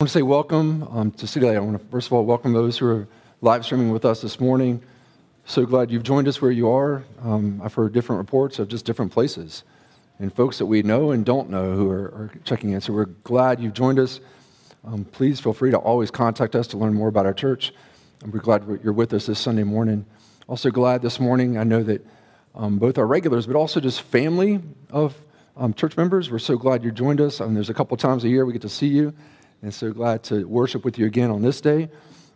I want to say welcome um, to Citylight. I want to first of all welcome those who are live streaming with us this morning. So glad you've joined us where you are. Um, I've heard different reports of just different places and folks that we know and don't know who are, are checking in. So we're glad you've joined us. Um, please feel free to always contact us to learn more about our church. And we're glad you're with us this Sunday morning. Also glad this morning. I know that um, both our regulars, but also just family of um, church members. We're so glad you joined us. There's a couple times a year we get to see you and so glad to worship with you again on this day.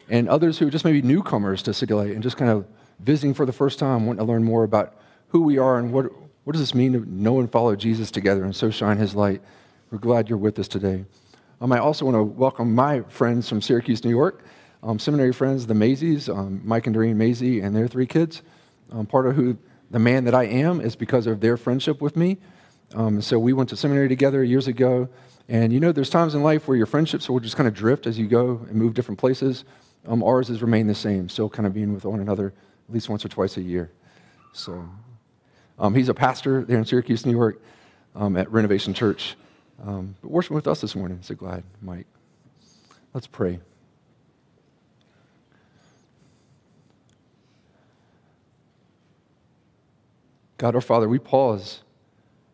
And others who are just maybe newcomers to Light and just kind of visiting for the first time, wanting to learn more about who we are and what, what does this mean to know and follow Jesus together and so shine his light. We're glad you're with us today. Um, I also want to welcome my friends from Syracuse, New York, um, seminary friends, the Mazeys, um, Mike and Doreen Mazey and their three kids. Um, part of who the man that I am is because of their friendship with me. Um, so we went to seminary together years ago. And you know, there's times in life where your friendships will just kind of drift as you go and move different places. Um, ours has remained the same, still kind of being with one another at least once or twice a year. So um, he's a pastor there in Syracuse, New York, um, at Renovation Church. Um, but worshiping with us this morning. So glad, Mike. Let's pray. God our Father, we pause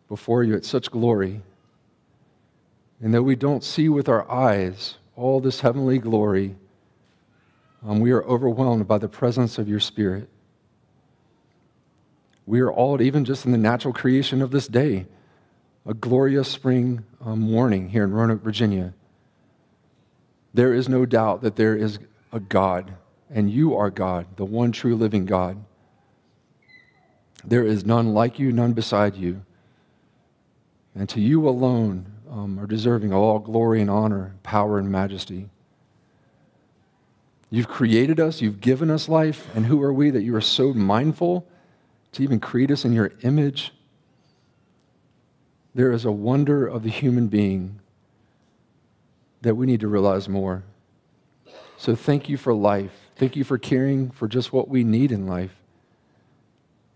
before you at such glory and though we don't see with our eyes all this heavenly glory, um, we are overwhelmed by the presence of your Spirit. We are awed, even just in the natural creation of this day, a glorious spring um, morning here in Roanoke, Virginia. There is no doubt that there is a God, and you are God, the one true living God. There is none like you, none beside you. And to you alone um, are deserving of all glory and honor, power and majesty. You've created us, you've given us life, and who are we that you are so mindful to even create us in your image? There is a wonder of the human being that we need to realize more. So thank you for life. Thank you for caring for just what we need in life.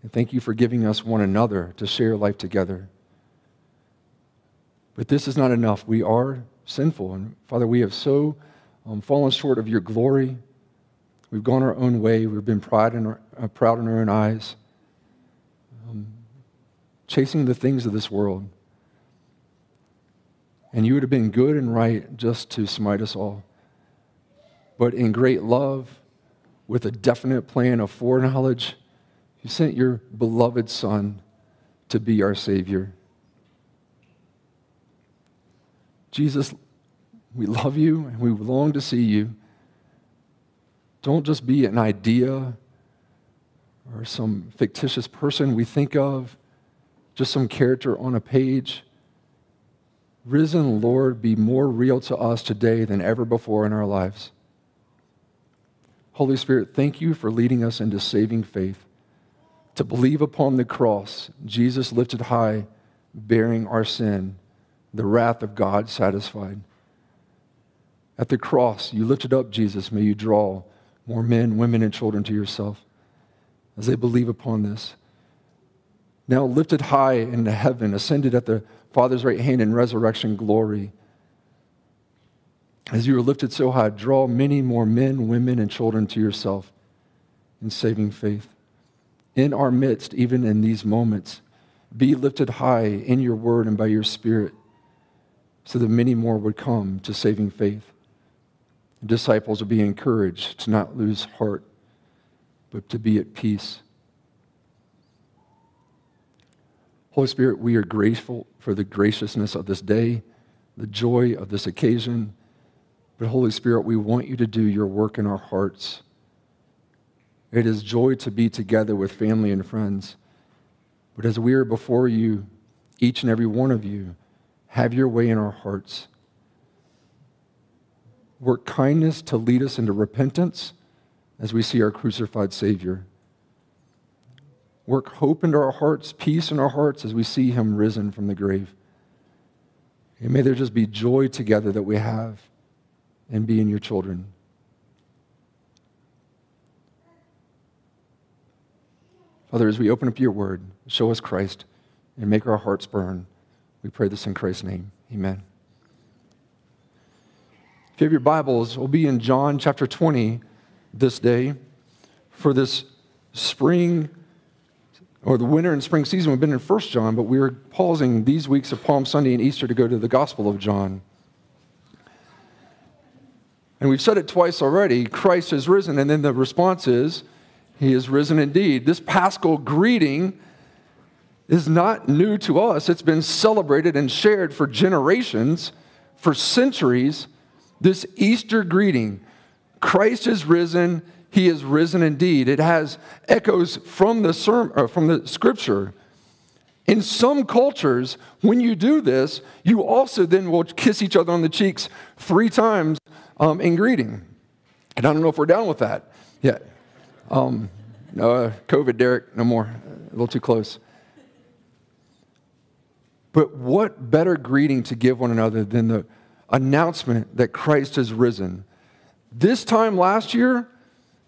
And thank you for giving us one another to share life together. But this is not enough. We are sinful. And Father, we have so um, fallen short of your glory. We've gone our own way. We've been proud in our, uh, proud in our own eyes, um, chasing the things of this world. And you would have been good and right just to smite us all. But in great love, with a definite plan of foreknowledge, you sent your beloved Son to be our Savior. Jesus, we love you and we long to see you. Don't just be an idea or some fictitious person we think of, just some character on a page. Risen Lord, be more real to us today than ever before in our lives. Holy Spirit, thank you for leading us into saving faith. To believe upon the cross, Jesus lifted high, bearing our sin the wrath of God satisfied. At the cross, you lifted up Jesus. May you draw more men, women, and children to yourself as they believe upon this. Now lifted high into heaven, ascended at the Father's right hand in resurrection glory. As you are lifted so high, draw many more men, women, and children to yourself in saving faith. In our midst, even in these moments, be lifted high in your word and by your spirit so that many more would come to saving faith. The disciples would be encouraged to not lose heart, but to be at peace. Holy Spirit, we are grateful for the graciousness of this day, the joy of this occasion. But Holy Spirit, we want you to do your work in our hearts. It is joy to be together with family and friends. But as we are before you, each and every one of you, have your way in our hearts. Work kindness to lead us into repentance as we see our crucified Savior. Work hope into our hearts, peace in our hearts as we see Him risen from the grave. And may there just be joy together that we have and be in being your children. Father, as we open up your word, show us Christ and make our hearts burn. We pray this in Christ's name. Amen. If you have your Bibles, we'll be in John chapter 20 this day for this spring or the winter and spring season. We've been in 1 John, but we're pausing these weeks of Palm Sunday and Easter to go to the Gospel of John. And we've said it twice already Christ has risen, and then the response is, He is risen indeed. This paschal greeting is not new to us, it's been celebrated and shared for generations, for centuries this Easter greeting Christ is risen, he is risen indeed. It has echoes from the, sermon, uh, from the scripture. In some cultures, when you do this, you also then will kiss each other on the cheeks three times um, in greeting. And I don't know if we're down with that yet. Um, no, uh, COVID, Derek, no more. A little too close. But what better greeting to give one another than the announcement that Christ has risen. This time last year,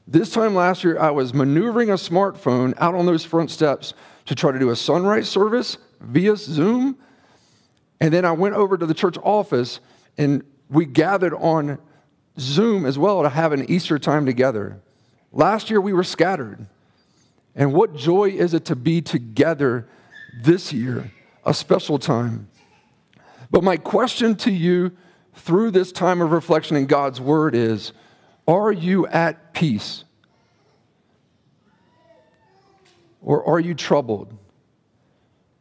this time last year, I was maneuvering a smartphone out on those front steps to try to do a sunrise service via Zoom. And then I went over to the church office and we gathered on Zoom as well to have an Easter time together. Last year we were scattered. And what joy is it to be together this year, a special time? But my question to you through this time of reflection in God's Word is Are you at peace? Or are you troubled?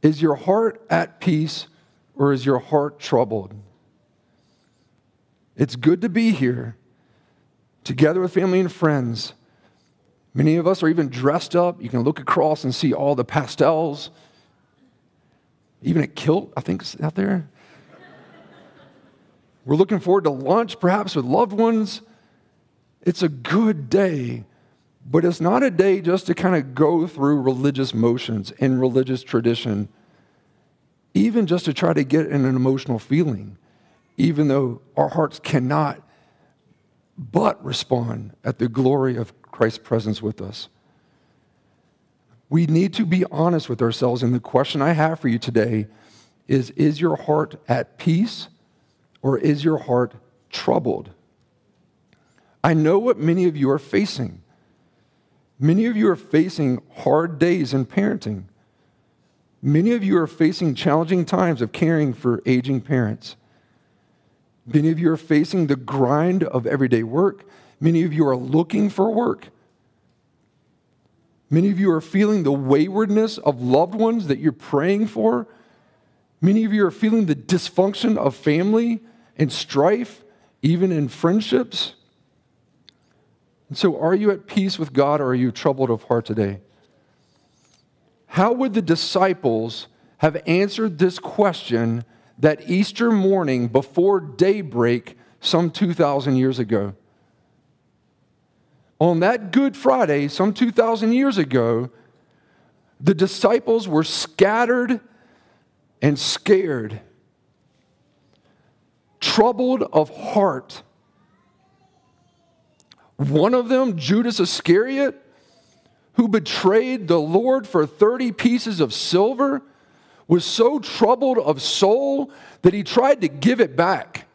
Is your heart at peace or is your heart troubled? It's good to be here together with family and friends. Many of us are even dressed up. You can look across and see all the pastels, even a kilt, I think, is out there. We're looking forward to lunch, perhaps with loved ones. It's a good day, but it's not a day just to kind of go through religious motions and religious tradition, even just to try to get in an emotional feeling, even though our hearts cannot but respond at the glory of Christ's presence with us. We need to be honest with ourselves, and the question I have for you today is Is your heart at peace? or is your heart troubled? I know what many of you are facing. Many of you are facing hard days in parenting. Many of you are facing challenging times of caring for aging parents. Many of you are facing the grind of everyday work. Many of you are looking for work. Many of you are feeling the waywardness of loved ones that you're praying for. Many of you are feeling the dysfunction of family and strife, even in friendships. And so, are you at peace with God or are you troubled of heart today? How would the disciples have answered this question that Easter morning before daybreak some 2,000 years ago? On that Good Friday, some 2,000 years ago, the disciples were scattered and scared troubled of heart. One of them, Judas Iscariot, who betrayed the Lord for 30 pieces of silver, was so troubled of soul that he tried to give it back.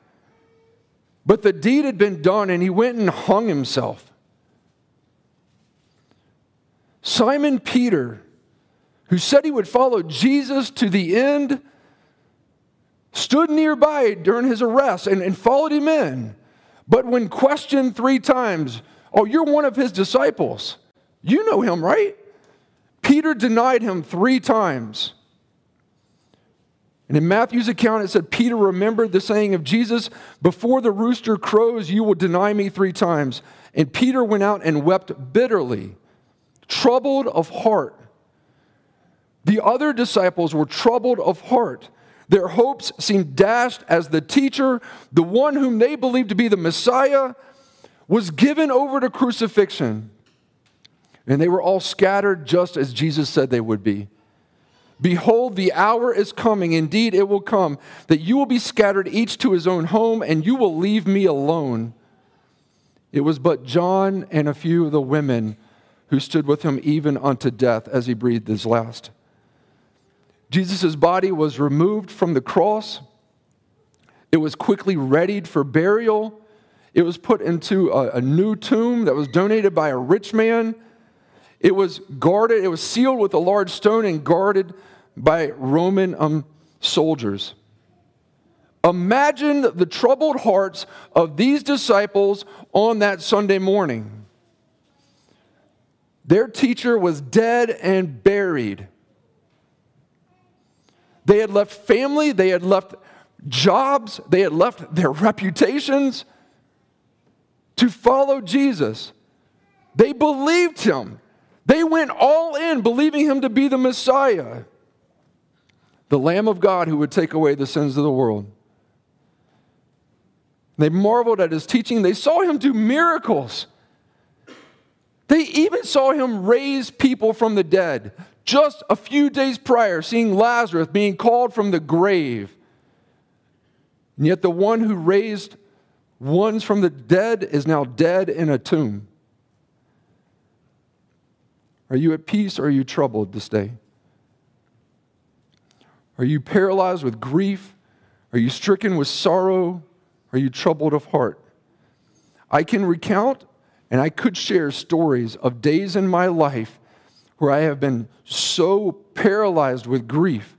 But the deed had been done and he went and hung himself. Simon Peter, who said he would follow Jesus to the end, stood nearby during his arrest and, and followed him in. But when questioned three times, oh, you're one of his disciples. You know him, right? Peter denied him three times. And in Matthew's account, it said, Peter remembered the saying of Jesus, Before the rooster crows, you will deny me three times. And Peter went out and wept bitterly, troubled of heart. The other disciples were troubled of heart. Their hopes seemed dashed as the teacher, the one whom they believed to be the Messiah, was given over to crucifixion. And they were all scattered just as Jesus said they would be. Behold, the hour is coming, indeed it will come, that you will be scattered each to his own home, and you will leave me alone. It was but John and a few of the women who stood with him even unto death as he breathed his last. Jesus' body was removed from the cross. It was quickly readied for burial, It was put into a, a new tomb that was donated by a rich man. It was guarded, it was sealed with a large stone and guarded by Roman um, soldiers. Imagine the troubled hearts of these disciples on that Sunday morning. Their teacher was dead and buried. They had left family, they had left jobs, they had left their reputations to follow Jesus. They believed him. They went all in, believing him to be the Messiah, the Lamb of God who would take away the sins of the world. They marveled at his teaching. They saw him do miracles. They even saw him raise people from the dead just a few days prior, seeing Lazarus being called from the grave. And yet, the one who raised ones from the dead is now dead in a tomb. Are you at peace or are you troubled this day? Are you paralyzed with grief? Are you stricken with sorrow? Are you troubled of heart? I can recount and I could share stories of days in my life where I have been so paralyzed with grief.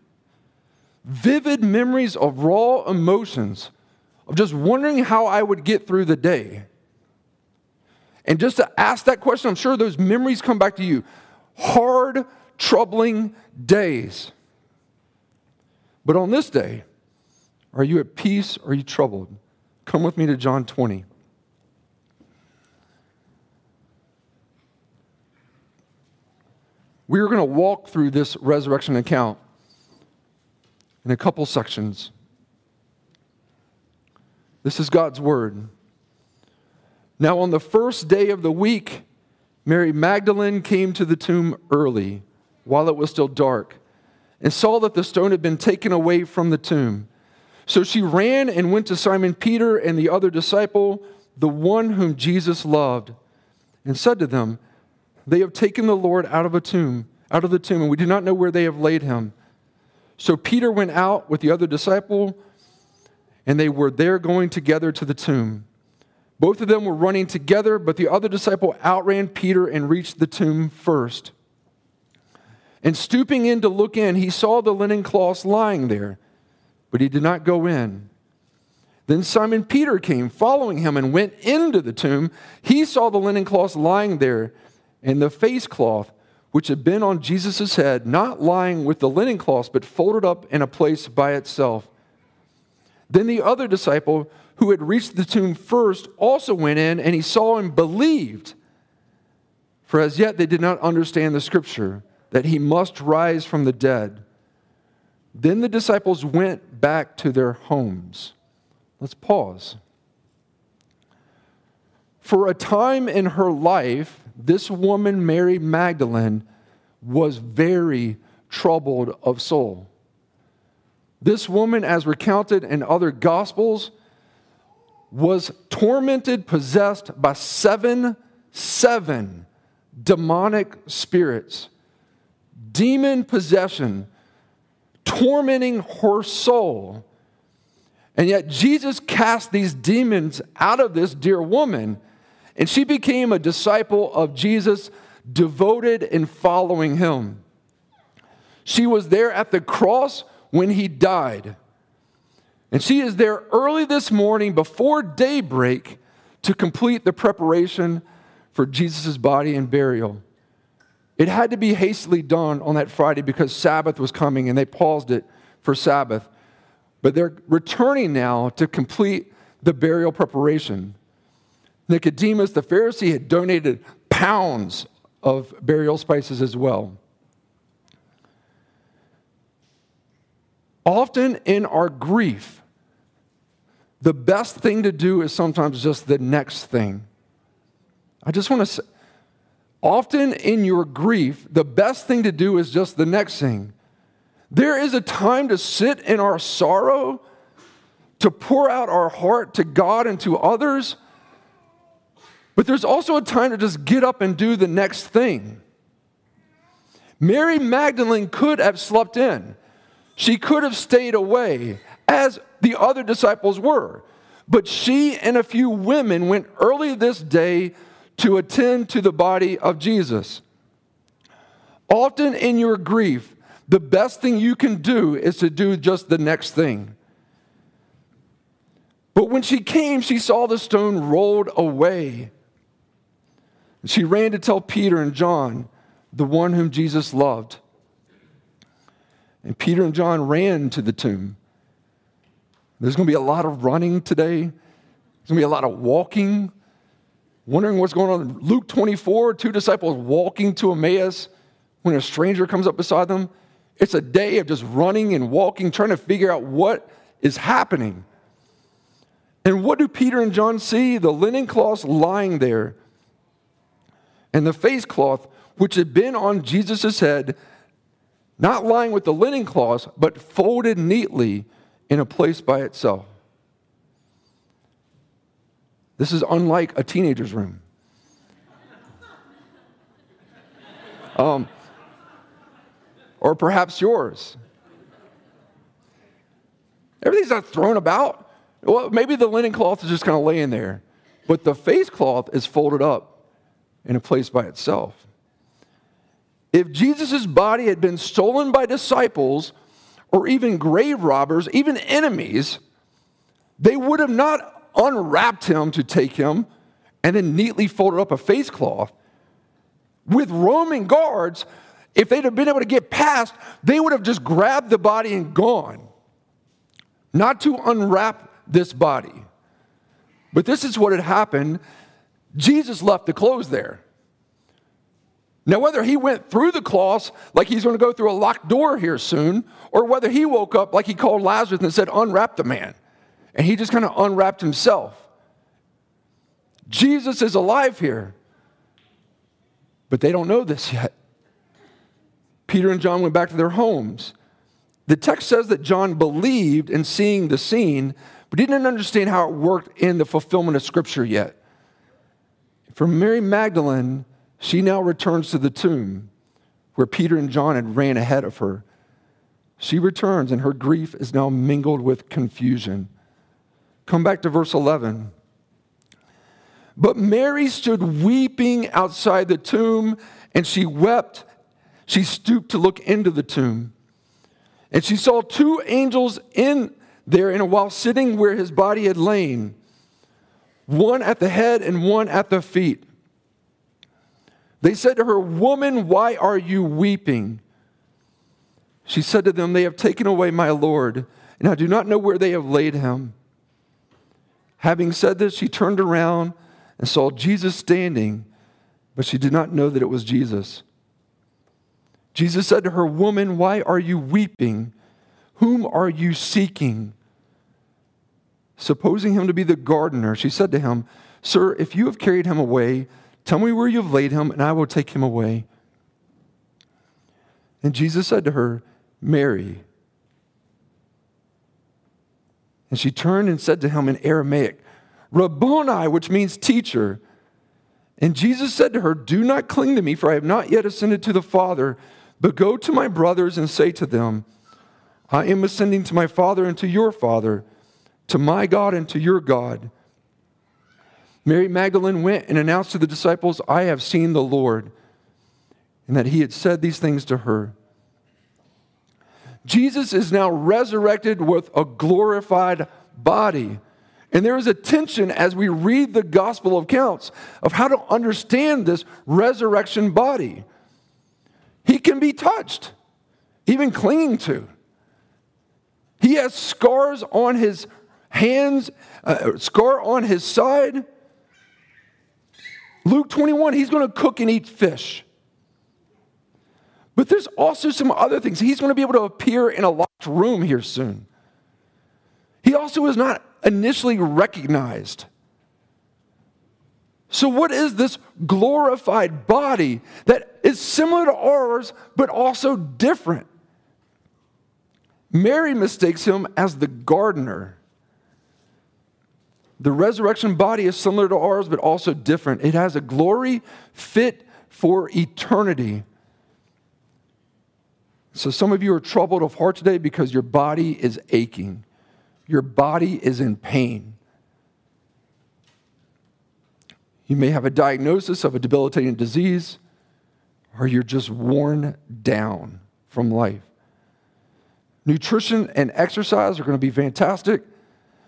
Vivid memories of raw emotions, of just wondering how I would get through the day. And just to ask that question, I'm sure those memories come back to you. Hard, troubling days. But on this day, are you at peace or are you troubled? Come with me to John 20. We are going to walk through this resurrection account in a couple sections. This is God's word. Now, on the first day of the week, Mary Magdalene came to the tomb early, while it was still dark, and saw that the stone had been taken away from the tomb. So she ran and went to Simon Peter and the other disciple, the one whom Jesus loved, and said to them, They have taken the Lord out of a tomb, out of the tomb, and we do not know where they have laid him. So Peter went out with the other disciple, and they were there going together to the tomb. Both of them were running together, but the other disciple outran Peter and reached the tomb first. And stooping in to look in, he saw the linen cloths lying there but he did not go in. Then Simon Peter came, following him, and went into the tomb. He saw the linen cloths lying there, and the face cloth, which had been on Jesus' head, not lying with the linen cloths, but folded up in a place by itself. Then the other disciple, who had reached the tomb first, also went in, and he saw and believed. For as yet they did not understand the scripture, that he must rise from the dead. Then the disciples went back to their homes. Let's pause. For a time in her life, this woman, Mary Magdalene, was very troubled of soul. This woman, as recounted in other gospels, was tormented, possessed by seven, seven demonic spirits. Demon possession tormenting her soul. And yet Jesus cast these demons out of this dear woman, and she became a disciple of Jesus, devoted in following him. She was there at the cross when he died. And she is there early this morning before daybreak to complete the preparation for Jesus' body and burial. It had to be hastily done on that Friday because Sabbath was coming and they paused it for Sabbath. But they're returning now to complete the burial preparation. Nicodemus, the Pharisee, had donated pounds of burial spices as well. Often in our grief, the best thing to do is sometimes just the next thing. I just want to say, Often in your grief, the best thing to do is just the next thing. There is a time to sit in our sorrow, to pour out our heart to God and to others, but there's also a time to just get up and do the next thing. Mary Magdalene could have slept in, she could have stayed away, as the other disciples were. But she and a few women went early this day to attend to the body of Jesus. Often in your grief, the best thing you can do is to do just the next thing. But when she came, she saw the stone rolled away. She ran to tell Peter and John, the one whom Jesus loved. And Peter and John ran to the tomb. There's going to be a lot of running today. There's going to be a lot of walking, wondering what's going on. Luke 24, two disciples walking to Emmaus when a stranger comes up beside them. It's a day of just running and walking, trying to figure out what is happening. And what do Peter and John see? The linen cloths lying there, and the face cloth which had been on Jesus' head, not lying with the linen cloths, but folded neatly in a place by itself. This is unlike a teenager's room. Um, or perhaps yours. Everything's not thrown about. Well, maybe the linen cloth is just kind of laying there, but the face cloth is folded up in a place by itself. If Jesus' body had been stolen by disciples or even grave robbers, even enemies, they would have not unwrapped him to take him and then neatly folded up a face cloth. With Roman guards, if they'd have been able to get past, they would have just grabbed the body and gone, not to unwrap this body. But this is what had happened. Jesus left the clothes there. Now, whether he went through the cloths like he's going to go through a locked door here soon, or whether he woke up like he called Lazarus and said, Unwrap the man, and he just kind of unwrapped himself. Jesus is alive here. But they don't know this yet. Peter and John went back to their homes. The text says that John believed in seeing the scene, but he didn't understand how it worked in the fulfillment of Scripture yet. For Mary Magdalene, she now returns to the tomb where Peter and John had ran ahead of her. She returns, and her grief is now mingled with confusion. Come back to verse 11. But Mary stood weeping outside the tomb, and she wept she stooped to look into the tomb. And she saw two angels in there and while sitting where his body had lain, one at the head and one at the feet. They said to her, Woman, why are you weeping? She said to them, They have taken away my Lord, and I do not know where they have laid him. Having said this, she turned around and saw Jesus standing, but she did not know that it was Jesus. Jesus said to her, Woman, why are you weeping? Whom are you seeking? Supposing him to be the gardener, she said to him, Sir, if you have carried him away, tell me where you have laid him, and I will take him away. And Jesus said to her, Mary. And she turned and said to him in Aramaic, Rabboni, which means teacher. And Jesus said to her, Do not cling to me, for I have not yet ascended to the Father. But go to my brothers and say to them, I am ascending to my Father and to your Father, to my God and to your God. Mary Magdalene went and announced to the disciples, I have seen the Lord, and that he had said these things to her. Jesus is now resurrected with a glorified body. And there is a tension as we read the gospel accounts of how to understand this resurrection body. He can be touched, even clinging to. He has scars on his hands, uh, scar on his side. Luke 21, he's going to cook and eat fish. But there's also some other things. He's going to be able to appear in a locked room here soon. He also is not initially recognized. So, what is this glorified body that is similar to ours, but also different? Mary mistakes him as the gardener. The resurrection body is similar to ours, but also different. It has a glory fit for eternity. So, some of you are troubled of heart today because your body is aching, your body is in pain. You may have a diagnosis of a debilitating disease, or you're just worn down from life. Nutrition and exercise are going to be fantastic.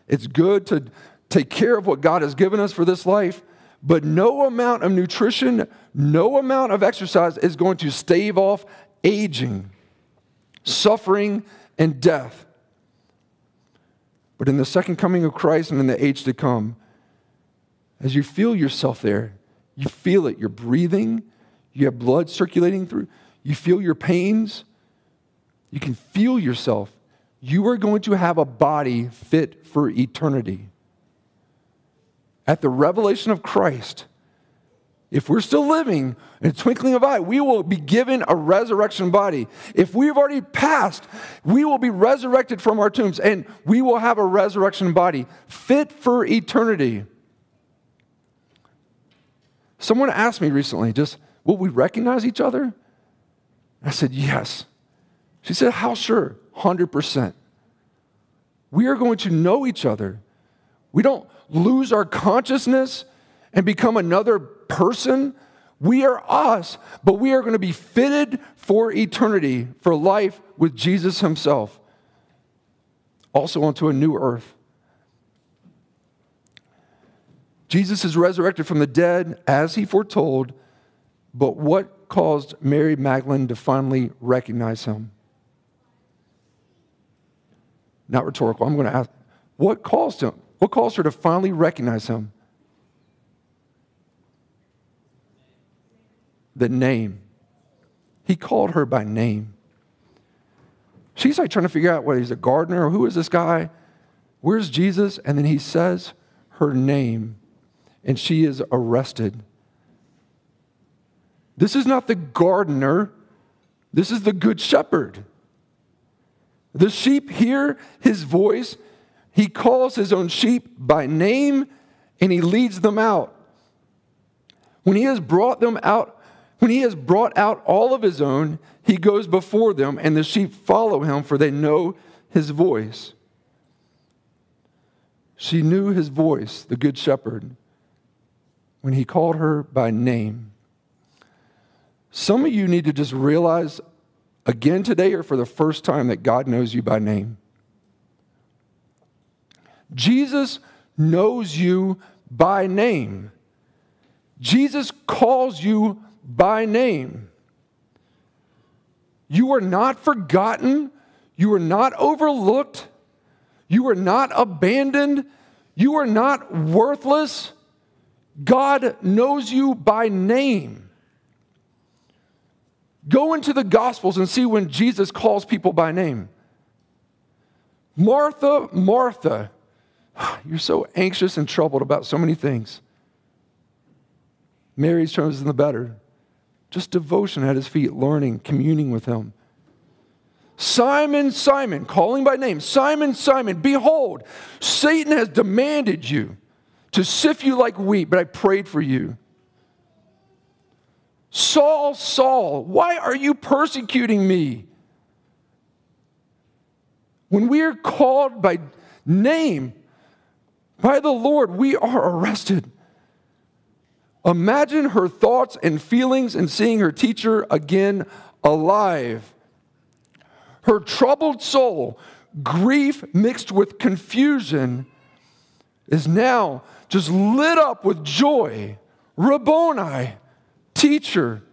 It's good to take care of what God has given us for this life, but no amount of nutrition, no amount of exercise is going to stave off aging, suffering, and death. But in the second coming of Christ and in the age to come, as you feel yourself there, you feel it. You're breathing, you have blood circulating through, you feel your pains, you can feel yourself. You are going to have a body fit for eternity. At the revelation of Christ, if we're still living in a twinkling of eye, we will be given a resurrection body. If we've already passed, we will be resurrected from our tombs and we will have a resurrection body fit for eternity. Someone asked me recently, just, will we recognize each other? I said, yes. She said, how sure? 100%. We are going to know each other. We don't lose our consciousness and become another person. We are us, but we are going to be fitted for eternity, for life with Jesus Himself. Also, onto a new earth. Jesus is resurrected from the dead as he foretold, but what caused Mary Magdalene to finally recognize him? Not rhetorical. I'm going to ask, what caused him? What caused her to finally recognize him? The name. He called her by name. She's like trying to figure out whether he's a gardener or who is this guy? Where's Jesus? And then he says her name and she is arrested. This is not the gardener, this is the good shepherd. The sheep hear his voice. He calls his own sheep by name and he leads them out. When he has brought them out, when he has brought out all of his own, he goes before them and the sheep follow him for they know his voice. She knew his voice, the good shepherd when he called her by name. Some of you need to just realize again today or for the first time that God knows you by name. Jesus knows you by name. Jesus calls you by name. You are not forgotten. You are not overlooked. You are not abandoned. You are not worthless. God knows you by name. Go into the Gospels and see when Jesus calls people by name. Martha, Martha, you're so anxious and troubled about so many things. Mary's chosen the better. Just devotion at his feet, learning, communing with him. Simon, Simon, calling by name, Simon, Simon, behold, Satan has demanded you to sift you like wheat, but I prayed for you. Saul, Saul, why are you persecuting me? When we are called by name, by the Lord, we are arrested. Imagine her thoughts and feelings and seeing her teacher again alive. Her troubled soul, grief mixed with confusion, is now just lit up with joy. Rabboni, teacher.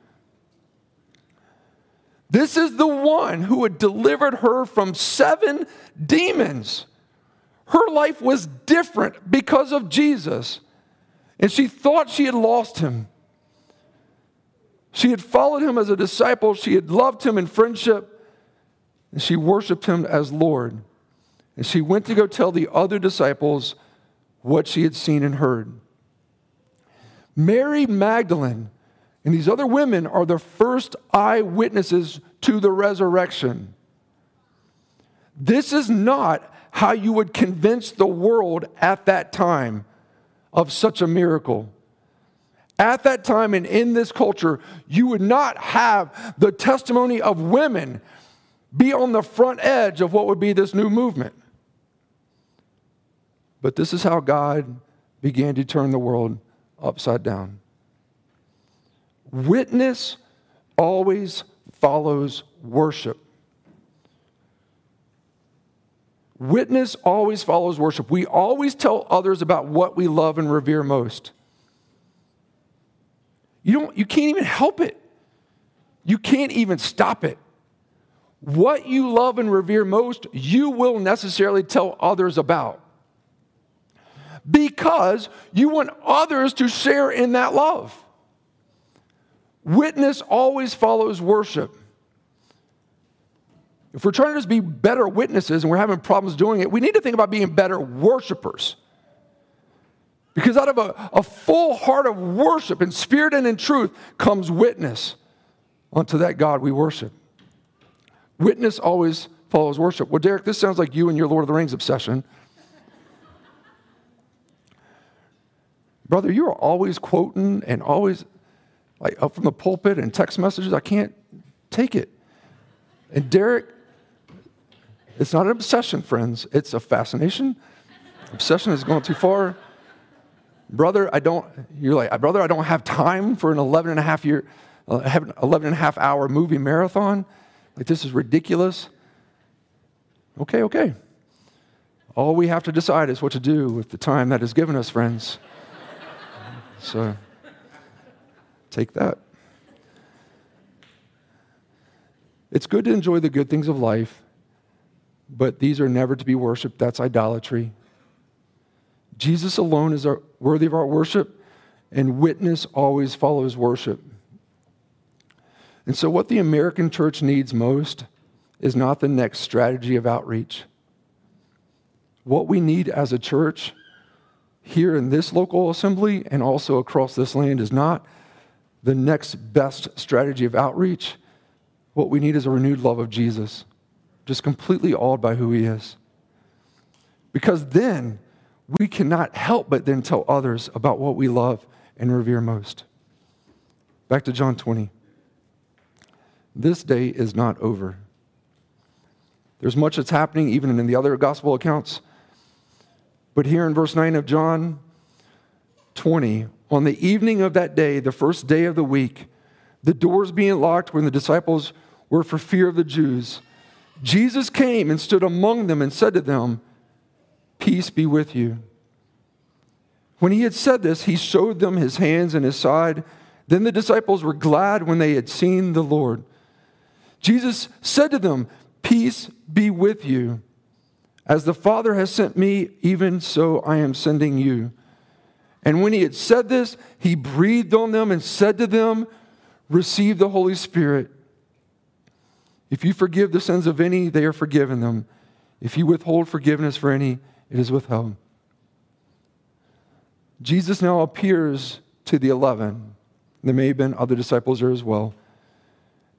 This is the one who had delivered her from seven demons. Her life was different because of Jesus. And she thought she had lost him. She had followed him as a disciple, she had loved him in friendship, and she worshiped him as Lord. And she went to go tell the other disciples what she had seen and heard. Mary Magdalene and these other women are the first eyewitnesses to the resurrection. This is not how you would convince the world at that time of such a miracle. At that time and in this culture, you would not have the testimony of women be on the front edge of what would be this new movement. But this is how God began to turn the world upside down. Witness always follows worship. Witness always follows worship. We always tell others about what we love and revere most. You, don't, you can't even help it. You can't even stop it. What you love and revere most, you will necessarily tell others about. Because you want others to share in that love. Witness always follows worship. If we're trying to just be better witnesses and we're having problems doing it, we need to think about being better worshipers. Because out of a, a full heart of worship in spirit and in truth comes witness unto that God we worship. Witness always follows worship. Well, Derek, this sounds like you and your Lord of the Rings obsession. Brother, you're always quoting and always like up from the pulpit and text messages. I can't take it. And Derek, it's not an obsession, friends. It's a fascination. Obsession is going too far. Brother, I don't, you're like, brother, I don't have time for an 11 and a half year, uh, 11 and a half hour movie marathon. Like, this is ridiculous. Okay, okay. All we have to decide is what to do with the time that is given us, friends. so, take that. It's good to enjoy the good things of life, but these are never to be worshiped. That's idolatry. Jesus alone is our, worthy of our worship, and witness always follows worship. And so, what the American church needs most is not the next strategy of outreach. What we need as a church here in this local assembly and also across this land is not the next best strategy of outreach. What we need is a renewed love of Jesus just completely awed by who he is. Because then we cannot help but then tell others about what we love and revere most. Back to John 20. This day is not over. There's much that's happening even in the other gospel accounts. But here in verse 9 of John 20, on the evening of that day, the first day of the week, the doors being locked when the disciples were for fear of the Jews, Jesus came and stood among them and said to them, Peace be with you. When he had said this, he showed them his hands and his side. Then the disciples were glad when they had seen the Lord. Jesus said to them, Peace be with you. As the Father has sent me, even so I am sending you. And when he had said this, he breathed on them and said to them, Receive the Holy Spirit. If you forgive the sins of any, they are forgiven them. If you withhold forgiveness for any, it is withheld. Jesus now appears to the eleven. There may have been other disciples there as well.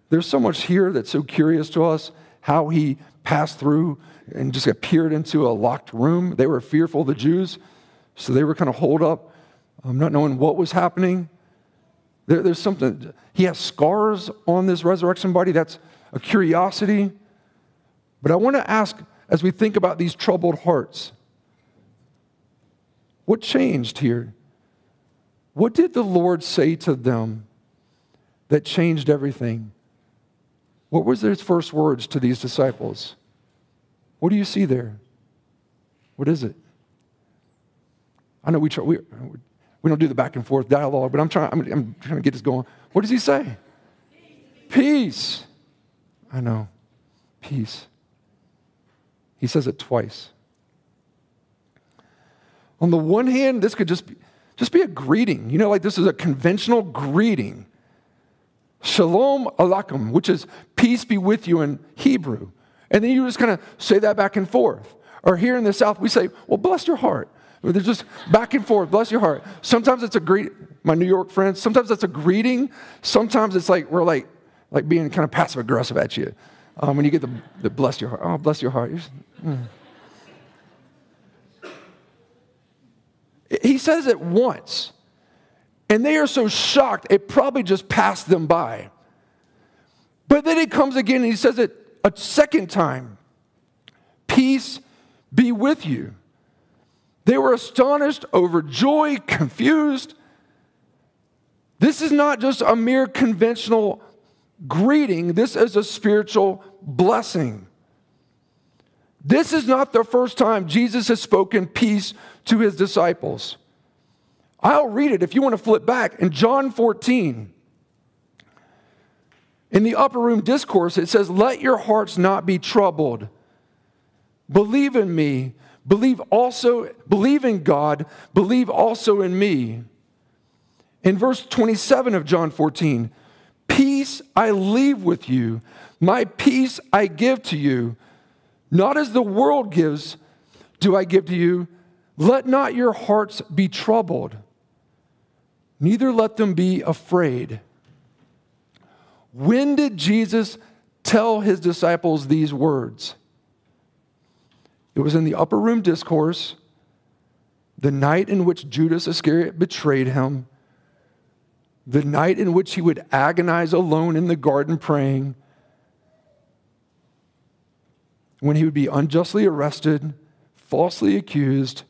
There's so much here that's so curious to us how he passed through and just appeared into a locked room. They were fearful, the Jews, so they were kind of holed up, um, not knowing what was happening. There, there's something, he has scars on this resurrection body. That's a curiosity. But I want to ask, as we think about these troubled hearts, what changed here? What did the Lord say to them that changed everything? What was his first words to these disciples? What do you see there? What is it? I know we, try, we, we don't do the back and forth dialogue, but I'm trying, I'm, I'm trying to get this going. What does he say? Peace. I know. Peace. He says it twice. On the one hand, this could just be, just be a greeting. You know, like this is a conventional greeting. Shalom aleichem, which is peace be with you in Hebrew. And then you just kind of say that back and forth. Or here in the South, we say, well, bless your heart. They're just back and forth, bless your heart. Sometimes it's a greet, my New York friends, sometimes that's a greeting. Sometimes it's like, we're like, like being kind of passive aggressive at you. Um, when you get the, the bless your heart, oh, bless your heart. Mm. He says it once, and they are so shocked, it probably just passed them by. But then it comes again and he says it a second time Peace be with you. They were astonished, overjoyed, confused. This is not just a mere conventional greeting, this is a spiritual blessing. This is not the first time Jesus has spoken peace to his disciples. I'll read it if you want to flip back. In John 14, in the upper room discourse, it says, Let your hearts not be troubled. Believe in me. Believe also, believe in God. Believe also in me. In verse 27 of John 14, peace I leave with you, my peace I give to you. Not as the world gives, do I give to you. Let not your hearts be troubled, neither let them be afraid. When did Jesus tell his disciples these words? It was in the upper room discourse, the night in which Judas Iscariot betrayed him, the night in which he would agonize alone in the garden praying, when he would be unjustly arrested, falsely accused,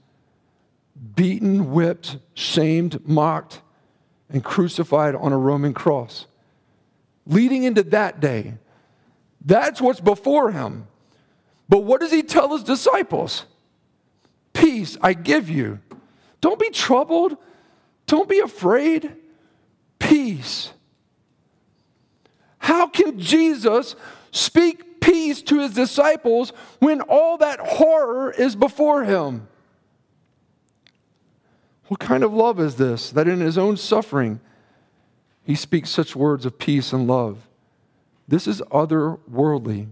beaten, whipped, shamed, mocked, and crucified on a Roman cross. Leading into that day, that's what's before him. But what does he tell his disciples? Peace I give you. Don't be troubled. Don't be afraid. Peace. How can Jesus speak peace to his disciples when all that horror is before him. What kind of love is this that in his own suffering he speaks such words of peace and love? This is otherworldly.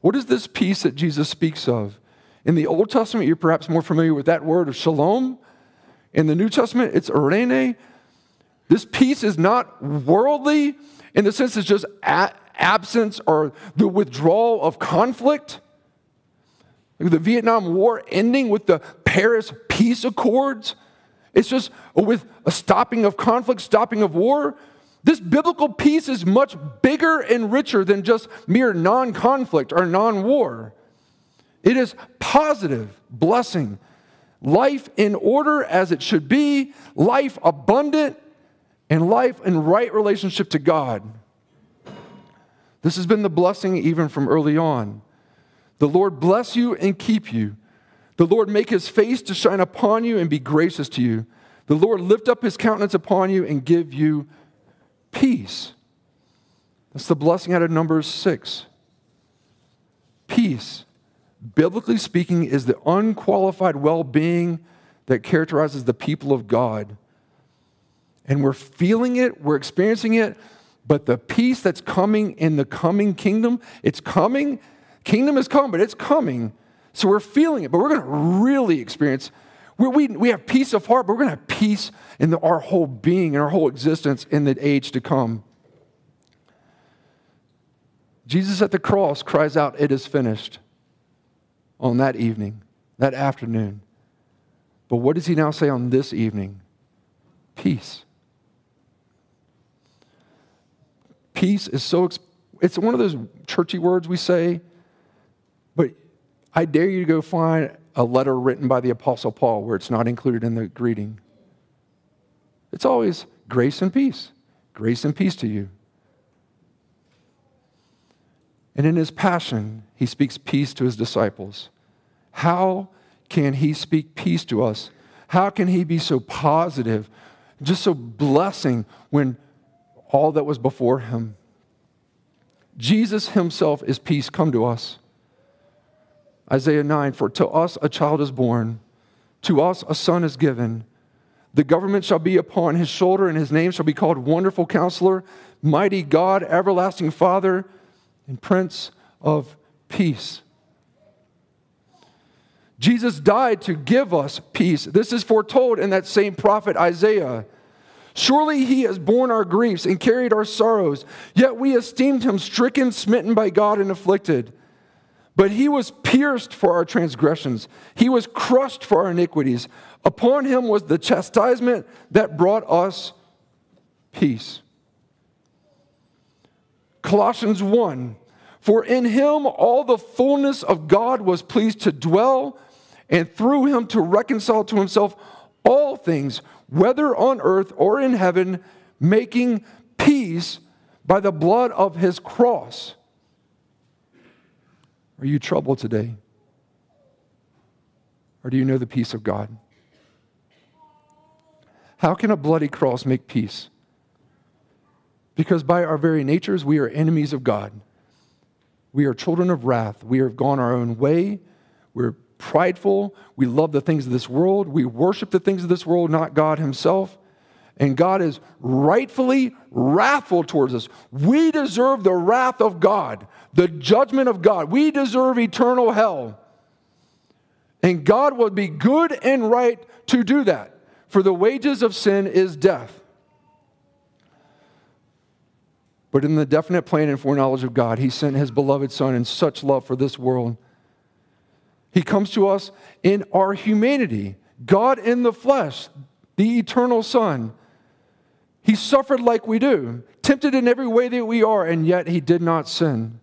What is this peace that Jesus speaks of? In the Old Testament, you're perhaps more familiar with that word of shalom. In the New Testament, it's eirene. This peace is not worldly in the sense it's just absence or the withdrawal of conflict. The Vietnam War ending with the Paris Peace Accords. It's just with a stopping of conflict, stopping of war. This biblical peace is much bigger and richer than just mere non conflict or non war. It is positive blessing, life in order as it should be, life abundant, and life in right relationship to God. This has been the blessing even from early on. The Lord bless you and keep you. The Lord make his face to shine upon you and be gracious to you. The Lord lift up his countenance upon you and give you peace. That's the blessing out of Numbers 6. Peace, biblically speaking, is the unqualified well being that characterizes the people of God. And we're feeling it, we're experiencing it but the peace that's coming in the coming kingdom, it's coming. Kingdom is coming, but it's coming. So we're feeling it, but we're going to really experience. We, we, we have peace of heart, but we're going to have peace in the, our whole being and our whole existence in the age to come. Jesus at the cross cries out, It is finished on that evening, that afternoon. But what does he now say on this evening? Peace. Peace is so, it's one of those churchy words we say, but I dare you to go find a letter written by the Apostle Paul where it's not included in the greeting. It's always grace and peace. Grace and peace to you. And in his passion, he speaks peace to his disciples. How can he speak peace to us? How can he be so positive, just so blessing when all that was before him. Jesus himself is peace come to us. Isaiah 9 For to us a child is born, to us a son is given. The government shall be upon his shoulder, and his name shall be called Wonderful Counselor, Mighty God, Everlasting Father, and Prince of Peace. Jesus died to give us peace. This is foretold in that same prophet Isaiah. Surely he has borne our griefs and carried our sorrows, yet we esteemed him stricken, smitten by God, and afflicted. But he was pierced for our transgressions, he was crushed for our iniquities. Upon him was the chastisement that brought us peace. Colossians 1 For in him all the fullness of God was pleased to dwell, and through him to reconcile to himself all things whether on earth or in heaven, making peace by the blood of his cross. Are you troubled today? Or do you know the peace of God? How can a bloody cross make peace? Because by our very natures, we are enemies of God. We are children of wrath. We have gone our own way. We're prideful. We love the things of this world. We worship the things of this world, not God Himself. And God is rightfully wrathful towards us. We deserve the wrath of God, the judgment of God. We deserve eternal hell. And God would be good and right to do that, for the wages of sin is death. But in the definite plan and foreknowledge of God, He sent His beloved Son in such love for this world. He comes to us in our humanity, God in the flesh, the eternal Son. He suffered like we do, tempted in every way that we are, and yet He did not sin.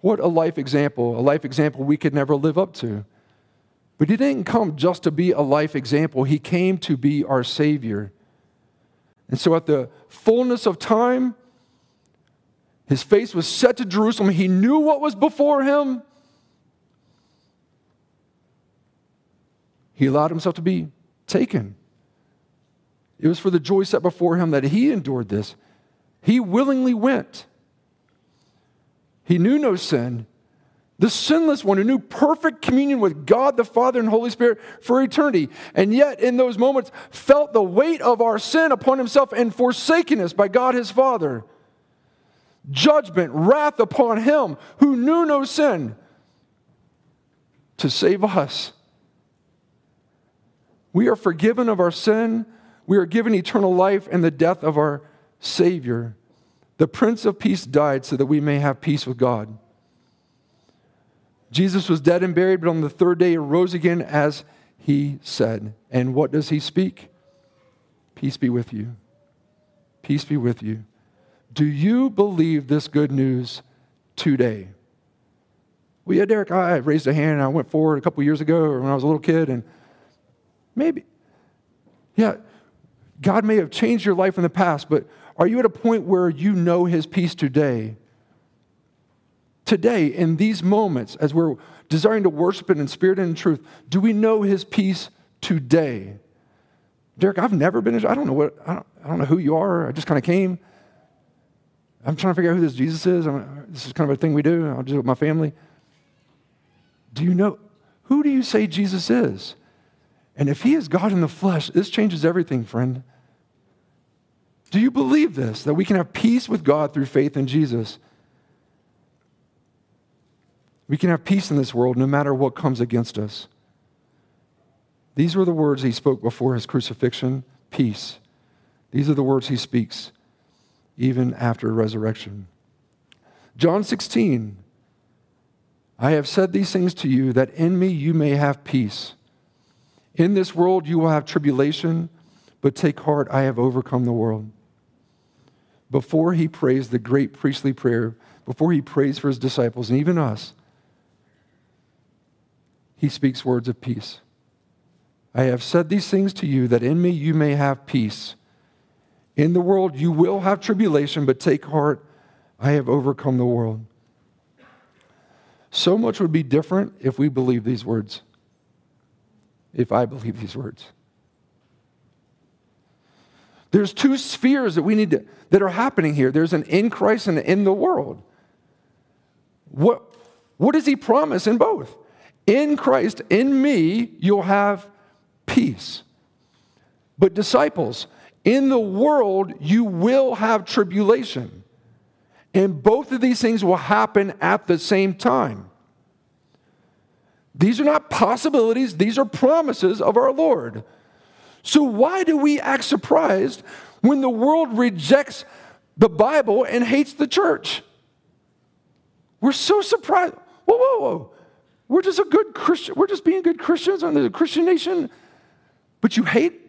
What a life example, a life example we could never live up to. But He didn't come just to be a life example, He came to be our Savior. And so, at the fullness of time, his face was set to Jerusalem. He knew what was before him. He allowed himself to be taken. It was for the joy set before him that he endured this. He willingly went. He knew no sin the sinless one who knew perfect communion with God the Father and Holy Spirit for eternity, and yet in those moments felt the weight of our sin upon himself and forsakenness by God his Father. Judgment, wrath upon him who knew no sin to save us. We are forgiven of our sin. We are given eternal life and the death of our Savior. The Prince of Peace died so that we may have peace with God. Jesus was dead and buried, but on the third day he rose again as he said. And what does he speak? Peace be with you. Peace be with you. Do you believe this good news today? Well, yeah, Derek, I raised a hand and I went forward a couple years ago when I was a little kid, and maybe, yeah, God may have changed your life in the past, but are you at a point where you know his peace today? today, in these moments, as we're desiring to worship Him in spirit and in truth, do we know His peace today? Derek, I've never been, I don't know what, I don't, I don't know who you are. I just kind of came. I'm trying to figure out who this Jesus is. I'm, this is kind of a thing we do. I'll do it with my family. Do you know, who do you say Jesus is? And if He is God in the flesh, this changes everything, friend. Do you believe this? That we can have peace with God through faith in Jesus? We can have peace in this world no matter what comes against us. These were the words he spoke before his crucifixion peace. These are the words he speaks even after resurrection. John 16, I have said these things to you that in me you may have peace. In this world you will have tribulation, but take heart, I have overcome the world. Before he prays the great priestly prayer, before he prays for his disciples and even us, he speaks words of peace. I have said these things to you that in me you may have peace. In the world you will have tribulation, but take heart, I have overcome the world. So much would be different if we believe these words. If I believe these words. There's two spheres that we need to, that are happening here. There's an in Christ and an in the world. What, what does he promise in both? In Christ, in me, you'll have peace. But, disciples, in the world, you will have tribulation. And both of these things will happen at the same time. These are not possibilities, these are promises of our Lord. So, why do we act surprised when the world rejects the Bible and hates the church? We're so surprised. Whoa, whoa, whoa. We're just a good Christian. We're just being good Christians on the Christian nation. But you hate,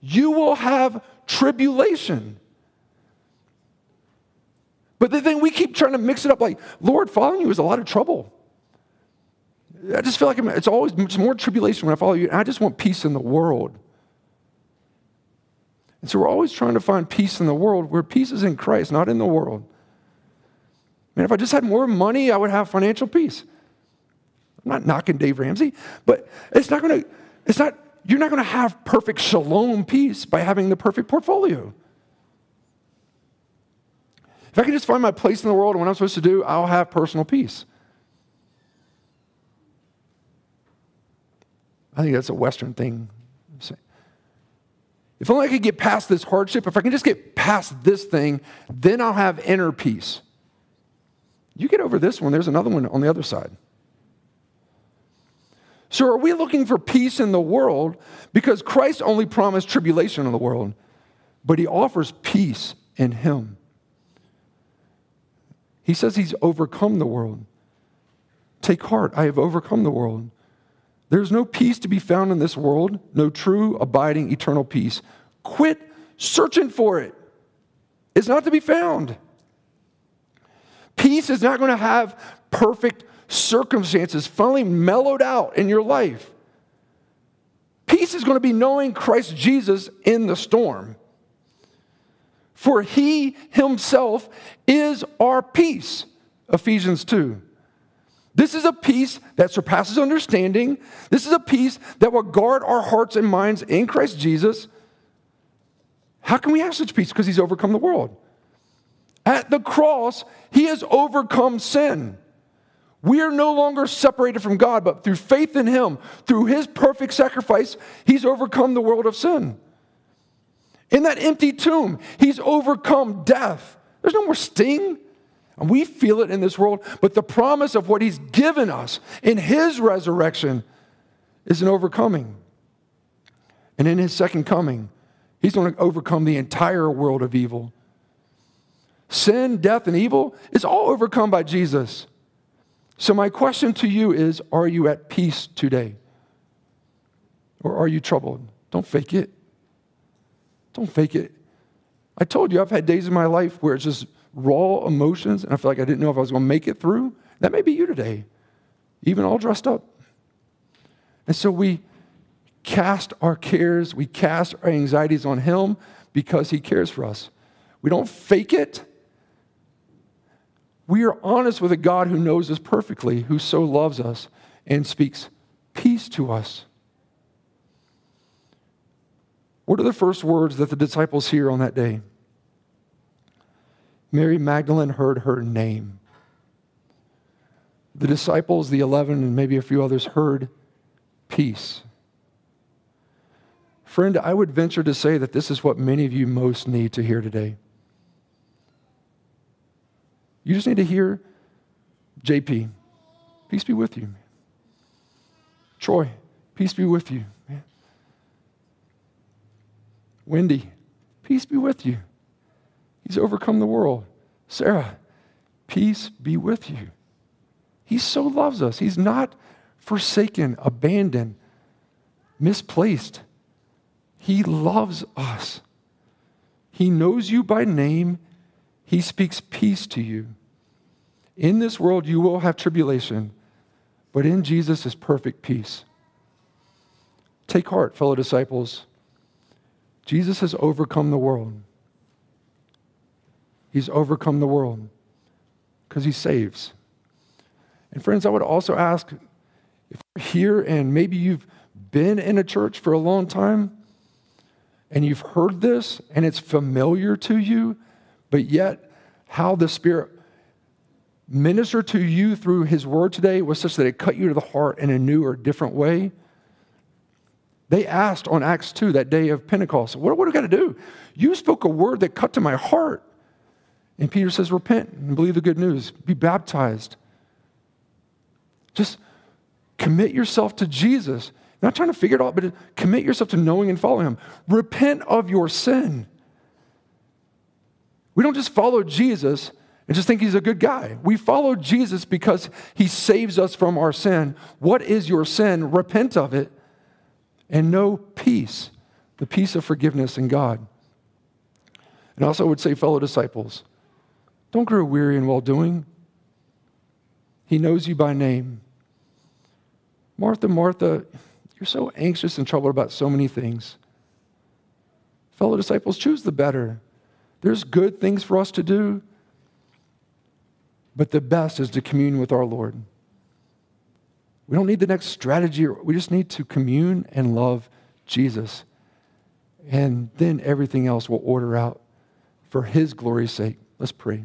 you will have tribulation. But the thing we keep trying to mix it up like, Lord, following you is a lot of trouble. I just feel like it's always more tribulation when I follow you. I just want peace in the world. And so we're always trying to find peace in the world where peace is in Christ, not in the world. Man, if I just had more money, I would have financial peace. I'm not knocking Dave Ramsey, but it's not going to, it's not, you're not going to have perfect shalom peace by having the perfect portfolio. If I can just find my place in the world and what I'm supposed to do, I'll have personal peace. I think that's a Western thing. If only I could get past this hardship, if I can just get past this thing, then I'll have inner peace. You get over this one, there's another one on the other side. So, are we looking for peace in the world because Christ only promised tribulation in the world, but he offers peace in him? He says he's overcome the world. Take heart, I have overcome the world. There's no peace to be found in this world, no true, abiding, eternal peace. Quit searching for it. It's not to be found. Peace is not going to have perfect circumstances finally mellowed out in your life. Peace is going to be knowing Christ Jesus in the storm. For he himself is our peace. Ephesians 2. This is a peace that surpasses understanding. This is a peace that will guard our hearts and minds in Christ Jesus. How can we have such peace? Because he's overcome the world. At the cross, he has overcome sin. We are no longer separated from God, but through faith in Him, through His perfect sacrifice, He's overcome the world of sin. In that empty tomb, He's overcome death. There's no more sting. And we feel it in this world, but the promise of what He's given us in His resurrection is an overcoming. And in His second coming, He's going to overcome the entire world of evil. Sin, death, and evil is all overcome by Jesus. So, my question to you is Are you at peace today? Or are you troubled? Don't fake it. Don't fake it. I told you I've had days in my life where it's just raw emotions and I feel like I didn't know if I was going to make it through. That may be you today, even all dressed up. And so we cast our cares, we cast our anxieties on Him because He cares for us. We don't fake it. We are honest with a God who knows us perfectly, who so loves us and speaks peace to us. What are the first words that the disciples hear on that day? Mary Magdalene heard her name. The disciples, the 11, and maybe a few others, heard peace. Friend, I would venture to say that this is what many of you most need to hear today. You just need to hear JP, peace be with you. Troy, peace be with you. Wendy, peace be with you. He's overcome the world. Sarah, peace be with you. He so loves us. He's not forsaken, abandoned, misplaced. He loves us. He knows you by name. He speaks peace to you. In this world, you will have tribulation, but in Jesus is perfect peace. Take heart, fellow disciples. Jesus has overcome the world. He's overcome the world because he saves. And friends, I would also ask if you're here and maybe you've been in a church for a long time and you've heard this and it's familiar to you, but yet, how the Spirit ministered to you through His Word today was such that it cut you to the heart in a new or different way. They asked on Acts 2, that day of Pentecost, What, what do we got to do? You spoke a word that cut to my heart. And Peter says, Repent and believe the good news, be baptized. Just commit yourself to Jesus. Not trying to figure it out, but commit yourself to knowing and following Him. Repent of your sin. We don't just follow Jesus and just think he's a good guy. We follow Jesus because he saves us from our sin. What is your sin? Repent of it and know peace, the peace of forgiveness in God. And also, I would say, fellow disciples, don't grow weary in well doing. He knows you by name. Martha, Martha, you're so anxious and troubled about so many things. fellow disciples, choose the better. There's good things for us to do, but the best is to commune with our Lord. We don't need the next strategy. We just need to commune and love Jesus. And then everything else will order out for his glory's sake. Let's pray.